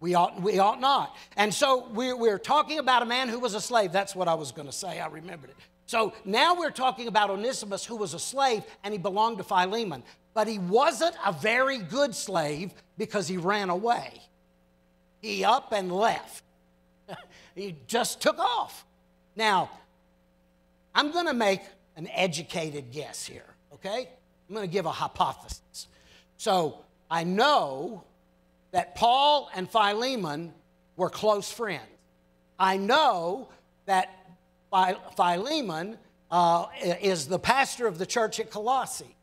We ought, we ought not. And so we're, we're talking about a man who was a slave. That's what I was going to say. I remembered it. So now we're talking about Onesimus, who was a slave and he belonged to Philemon. But he wasn't a very good slave because he ran away. He up and left. <laughs> he just took off. Now, I'm going to make an educated guess here, okay? I'm going to give a hypothesis. So I know that Paul and Philemon were close friends. I know that Philemon uh, is the pastor of the church at Colossae.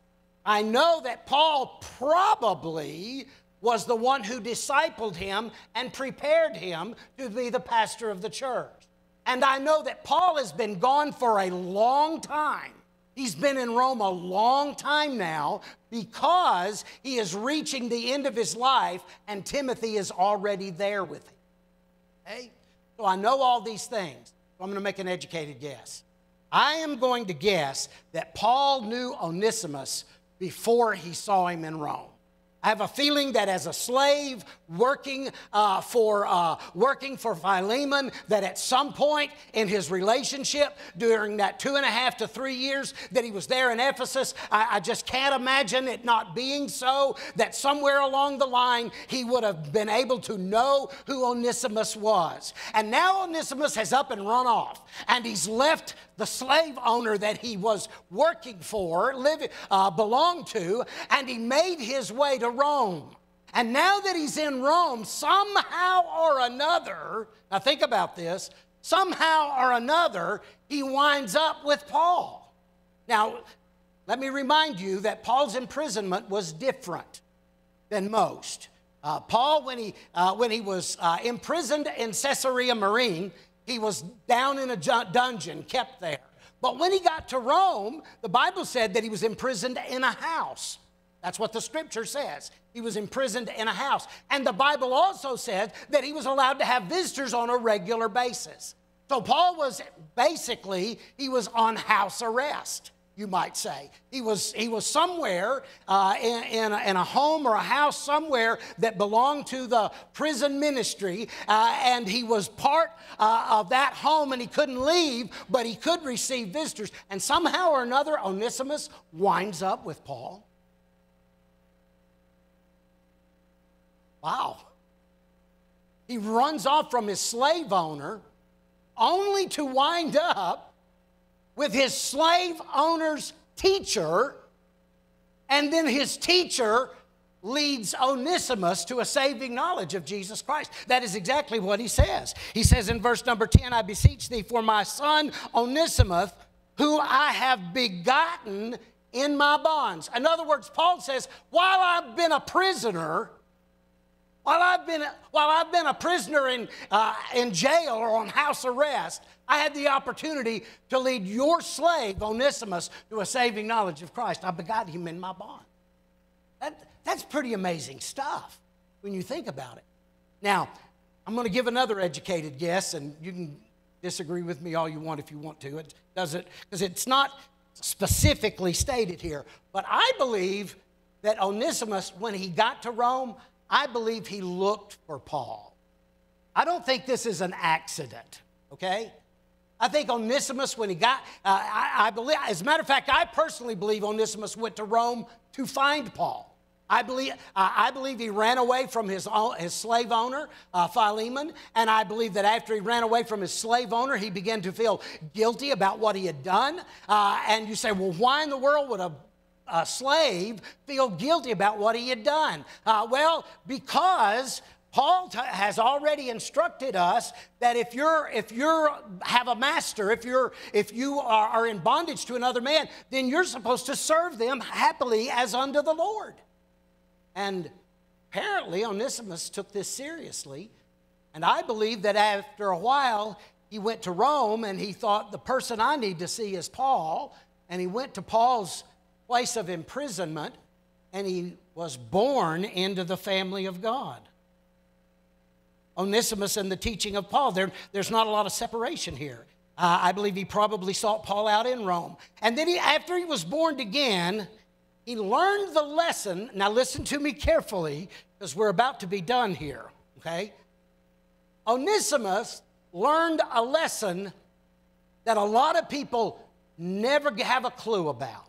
I know that Paul probably was the one who discipled him and prepared him to be the pastor of the church. And I know that Paul has been gone for a long time. He's been in Rome a long time now because he is reaching the end of his life and Timothy is already there with him. Okay? So I know all these things. So I'm going to make an educated guess. I am going to guess that Paul knew Onesimus before he saw him in Rome. I have a feeling that as a slave working uh, for uh, working for Philemon, that at some point in his relationship during that two and a half to three years that he was there in Ephesus, I, I just can't imagine it not being so. That somewhere along the line he would have been able to know who Onesimus was, and now Onesimus has up and run off, and he's left the slave owner that he was working for, living, uh, belonged to, and he made his way to Rome. And now that he's in Rome, somehow or another, now think about this, somehow or another, he winds up with Paul. Now, let me remind you that Paul's imprisonment was different than most. Uh, Paul, when he, uh, when he was uh, imprisoned in Caesarea Maritima, he was down in a dungeon, kept there. But when he got to Rome, the Bible said that he was imprisoned in a house. That's what the scripture says. He was imprisoned in a house. And the Bible also said that he was allowed to have visitors on a regular basis. So Paul was basically, he was on house arrest you might say. He was, he was somewhere uh, in, in a, in, a, home or a house somewhere that belonged to the prison ministry, uh, and he was part uh, of that home and he couldn't leave, but he could receive visitors. And somehow or another, Onesimus winds up with Paul. Wow. He runs off from his slave owner only to wind up with his slave owner's teacher And then his teacher leads Onesimus to a saving knowledge of Jesus Christ. That is exactly what he says. He says in verse number 10 I beseech thee for my son Onesimus, who I have begotten in my bonds. In other words, Paul says, while I've been a prisoner, while I've been, while I've been a prisoner in, uh, in jail or on house arrest, I had the opportunity to lead your slave, Onesimus, to a saving knowledge of Christ. I begot him in my bond. That, that's pretty amazing stuff when you think about it. Now, I'm going to give another educated guess, and you can disagree with me all you want if you want to. It doesn't, because it's not specifically stated here. But I believe that Onesimus, when he got to Rome, I believe he looked for Paul. I don't think this is an accident, okay? I think Onesimus, when he got, uh, I, I believe, as a matter of fact, I personally believe Onesimus went to Rome to find Paul. I believe, I believe he ran away from his, his slave owner, uh, Philemon, and I believe that after he ran away from his slave owner, he began to feel guilty about what he had done. Uh, and you say, well, why in the world would a a slave feel guilty about what he had done? Uh, well, because Paul has already instructed us that if you're if you're have a master, if you're if you are, are in bondage to another man, then you're supposed to serve them happily as unto the Lord. And apparently Onesimus took this seriously, and I believe that after a while he went to Rome and he thought the person I need to see is Paul, and he went to Paul's place of imprisonment and he was born into the family of God. Onesimus and the teaching of Paul, there, there's not a lot of separation here. Uh, I believe he probably sought Paul out in Rome. And then he, after he was born again, he learned the lesson. Now, listen to me carefully because we're about to be done here, okay? Onesimus learned a lesson that a lot of people never have a clue about.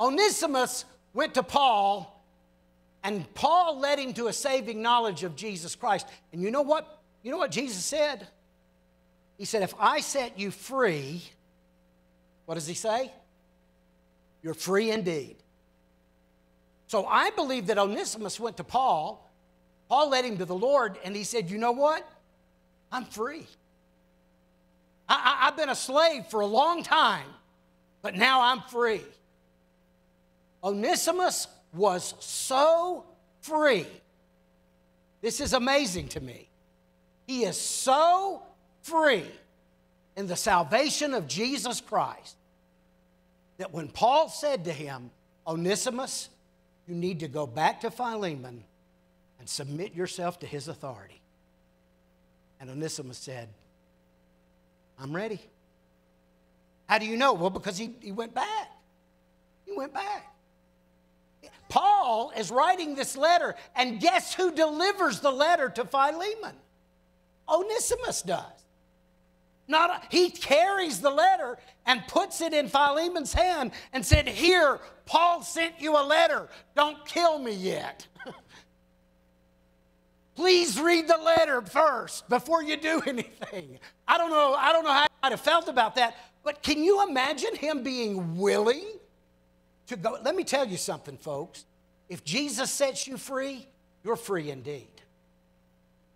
Onesimus went to Paul, and Paul led him to a saving knowledge of Jesus Christ. And you know what? You know what Jesus said? He said, If I set you free, what does he say? You're free indeed. So I believe that Onesimus went to Paul. Paul led him to the Lord, and he said, You know what? I'm free. I, have been a slave for a long time, but now I'm free. Onesimus was so free. This is amazing to me. He is so free in the salvation of Jesus Christ that when Paul said to him, Onesimus, you need to go back to Philemon and submit yourself to his authority. And Onesimus said, I'm ready. How do you know? Well, because he, he went back. He went back. Paul is writing this letter, and guess who delivers the letter to Philemon? Onesimus does. Not a, he carries the letter and puts it in Philemon's hand and said, Here, Paul sent you a letter. Don't kill me yet. <laughs> Please read the letter first before you do <laughs> anything. I don't know, I don't know how I'd have felt about that, but can you imagine him being willing to go. Let me tell you something, folks. If Jesus sets you free, you're free indeed.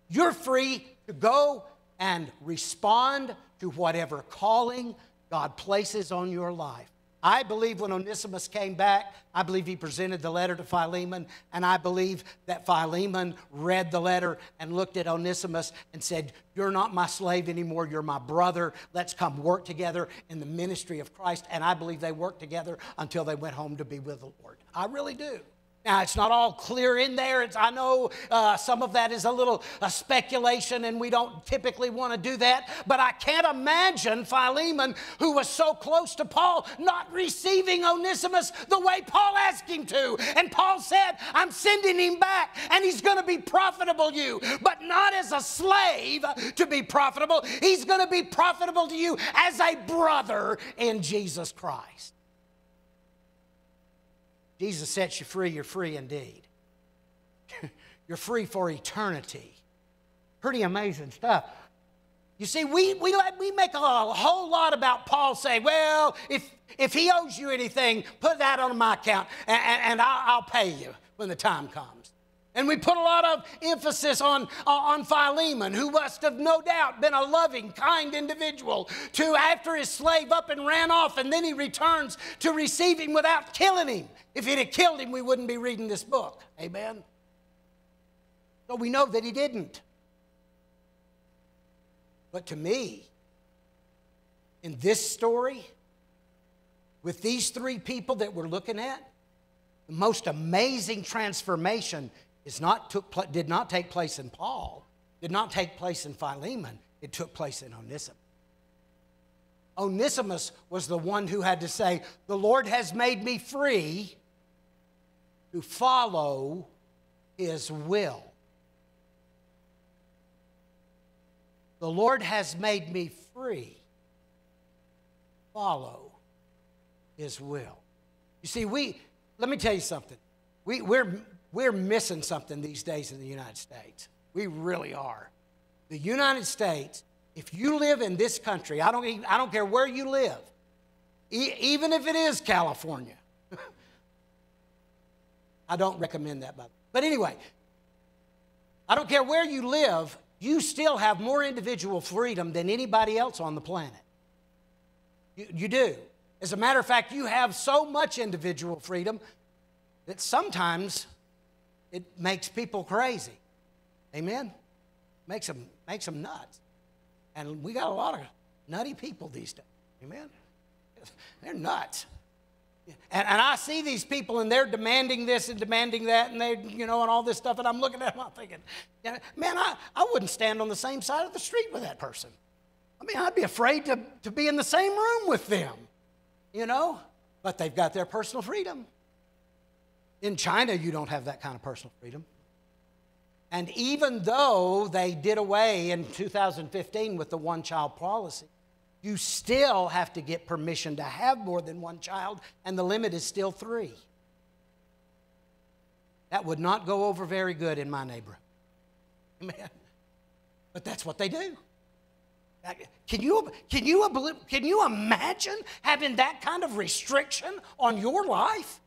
You're free to go and respond to whatever calling God places on your life. I believe when Onesimus came back, I believe he presented the letter to Philemon, and I believe that Philemon read the letter and looked at Onesimus and said, You're not my slave anymore, you're my brother. Let's come work together in the ministry of Christ. And I believe they worked together until they went home to be with the Lord. I really do. Now, it's not all clear in there. It's, I know uh, some of that is a little uh, speculation, and we don't typically want to do that. But I can't imagine Philemon, who was so close to Paul, not receiving Onesimus the way Paul asked him to. And Paul said, I'm sending him back, and he's going to be profitable to you, but not as a slave to be profitable. He's going to be profitable to you as a brother in Jesus Christ. Jesus sets you free, you're free indeed. <laughs> you're free for eternity. Pretty amazing stuff. You see, we, we, we make a, a whole lot about Paul saying, well, if, if he owes you anything, put that on my account and, and, and I'll, I'll pay you when the time comes. And we put a lot of emphasis on, uh, on Philemon, who must have no doubt been a loving, kind individual, to after his slave up and ran off, and then he returns to receive him without killing him. If he'd have killed him, we wouldn't be reading this book. Amen? So we know that he didn't. But to me, in this story, with these three people that we're looking at, the most amazing transformation is not took, did not take place in Paul, did not take place in Philemon, it took place in Onesimus. Onesimus was the one who had to say, The Lord has made me free to follow his will. The Lord has made me free. Follow his will. You see, we, let me tell you something. We, we're, we're missing something these days in the United States. We really are. The United States, if you live in this country, I don't, even- I don't care where you live, e- even if it is California, <laughs> I don't recommend that, by. But anyway, I don't care where you live, you still have more individual freedom than anybody else on the planet. You, you do. As a matter of fact, you have so much individual freedom that sometimes it makes people crazy. Amen? Makes them, makes them nuts. And we got a lot of nutty people these days. Amen? <laughs> They're nuts. And, and I see these people and they're demanding this and demanding that and they, you know, and all this stuff. And I'm looking at them, I'm thinking, man, I, I wouldn't stand on the same side of the street with that person. I mean, I'd be afraid to, to be in the same room with them, you know? But they've got their personal freedom. In China, you don't have that kind of personal freedom. And even though they did away in 2015 with the one child policy, you still have to get permission to have more than one child, and the limit is still three. That would not go over very good in my neighborhood. Amen. But that's what they do. Can you, can, you, can you imagine having that kind of restriction on your life?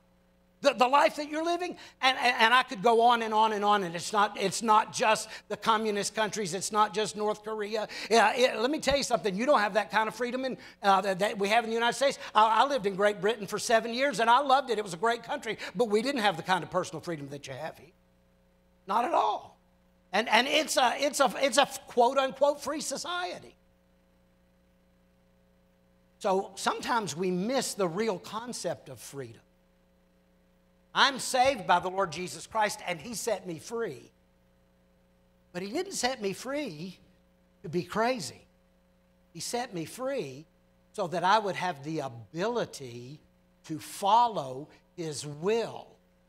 The, the life that you're living? And, and, and I could go on and on and on, and it's not, it's not just the communist countries, it's not just North Korea. Yeah, it- let me tell you something, you don't have that kind of freedom in, uh, that, that we have in the United States. I, I lived in Great Britain for seven years, and I loved it. It was a great country, but we didn't have the kind of personal freedom that you have here. Not at all. And, and it's, a, it's, a, it's a quote unquote free society. So sometimes we miss the real concept of freedom. I'm saved by the Lord Jesus Christ, and He set me free. But He didn't set me free to be crazy. He set me free so that I would have the ability to follow His will.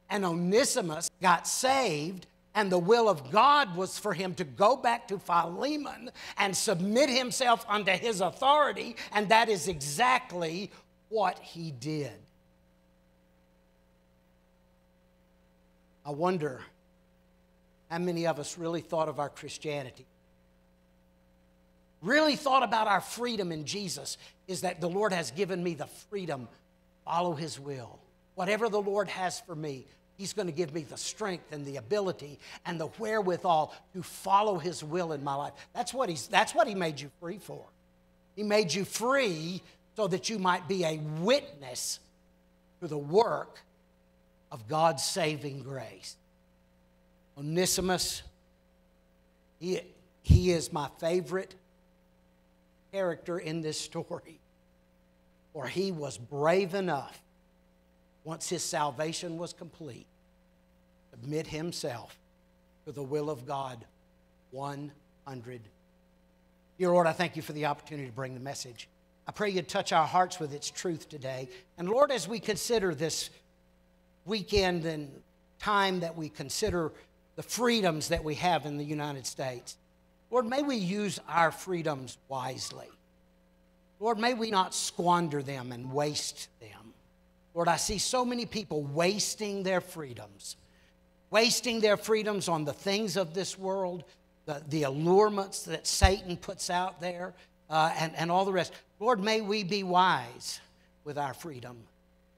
And Onesimus got saved, and the will of God was for him to go back to Philemon and submit himself unto his authority, and that is exactly what he did. I wonder how many of us really thought of our Christianity, really thought about our freedom in Jesus, is that the Lord has given me the freedom, follow His will. Whatever the Lord has for me, He's going to give me the strength and the ability and the wherewithal to follow His will in my life. That's what, he's, that's what He made you free for. He made you free so that you might be a witness to the work of God's saving grace. Onesimus, he, he is my favorite character in this story, for he was brave enough, once his salvation was complete, to admit himself to the will of God 100. Dear Lord, I thank you for the opportunity to bring the message. I pray you touch our hearts with its truth today. And Lord, as we consider this weekend and time that we consider the freedoms that we have in the United States, Lord, may we use our freedoms wisely. Lord, may we not squander them and waste them. Lord, I see so many people wasting their freedoms, wasting their freedoms on the things of this world, the, the allurements that Satan puts out there, uh, and, and all the rest. Lord, may we be wise with our freedom.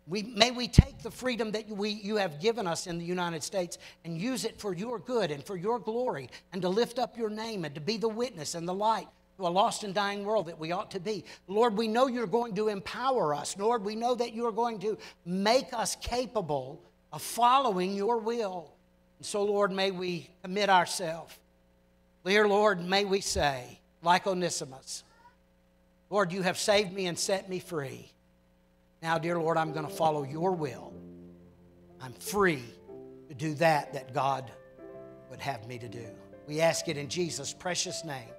We, may we take the freedom that we, you have given us in the United States and use it for your good and for your glory and to lift up your name and to be the witness and the light to a lost and dying world that we ought to be. Lord, we know you're going to empower us. Lord, we know that you are going to make us capable of following your will. And so, Lord, may we commit ourselves. Dear Lord, may we say, like Onesimus, Lord, you have saved me and set me free. Now, dear Lord, I'm going to follow your will. I'm free to do that that God would have me to do. We ask it in Jesus' precious name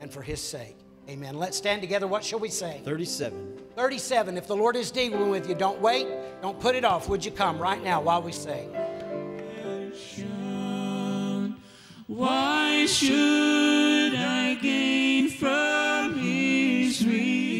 and for his sake. Amen. Let's stand together. What shall we say? 37. 37. If the Lord is dealing with you, don't wait. Don't put it off. Would you come right now while we sing? Why should I gain from his reward?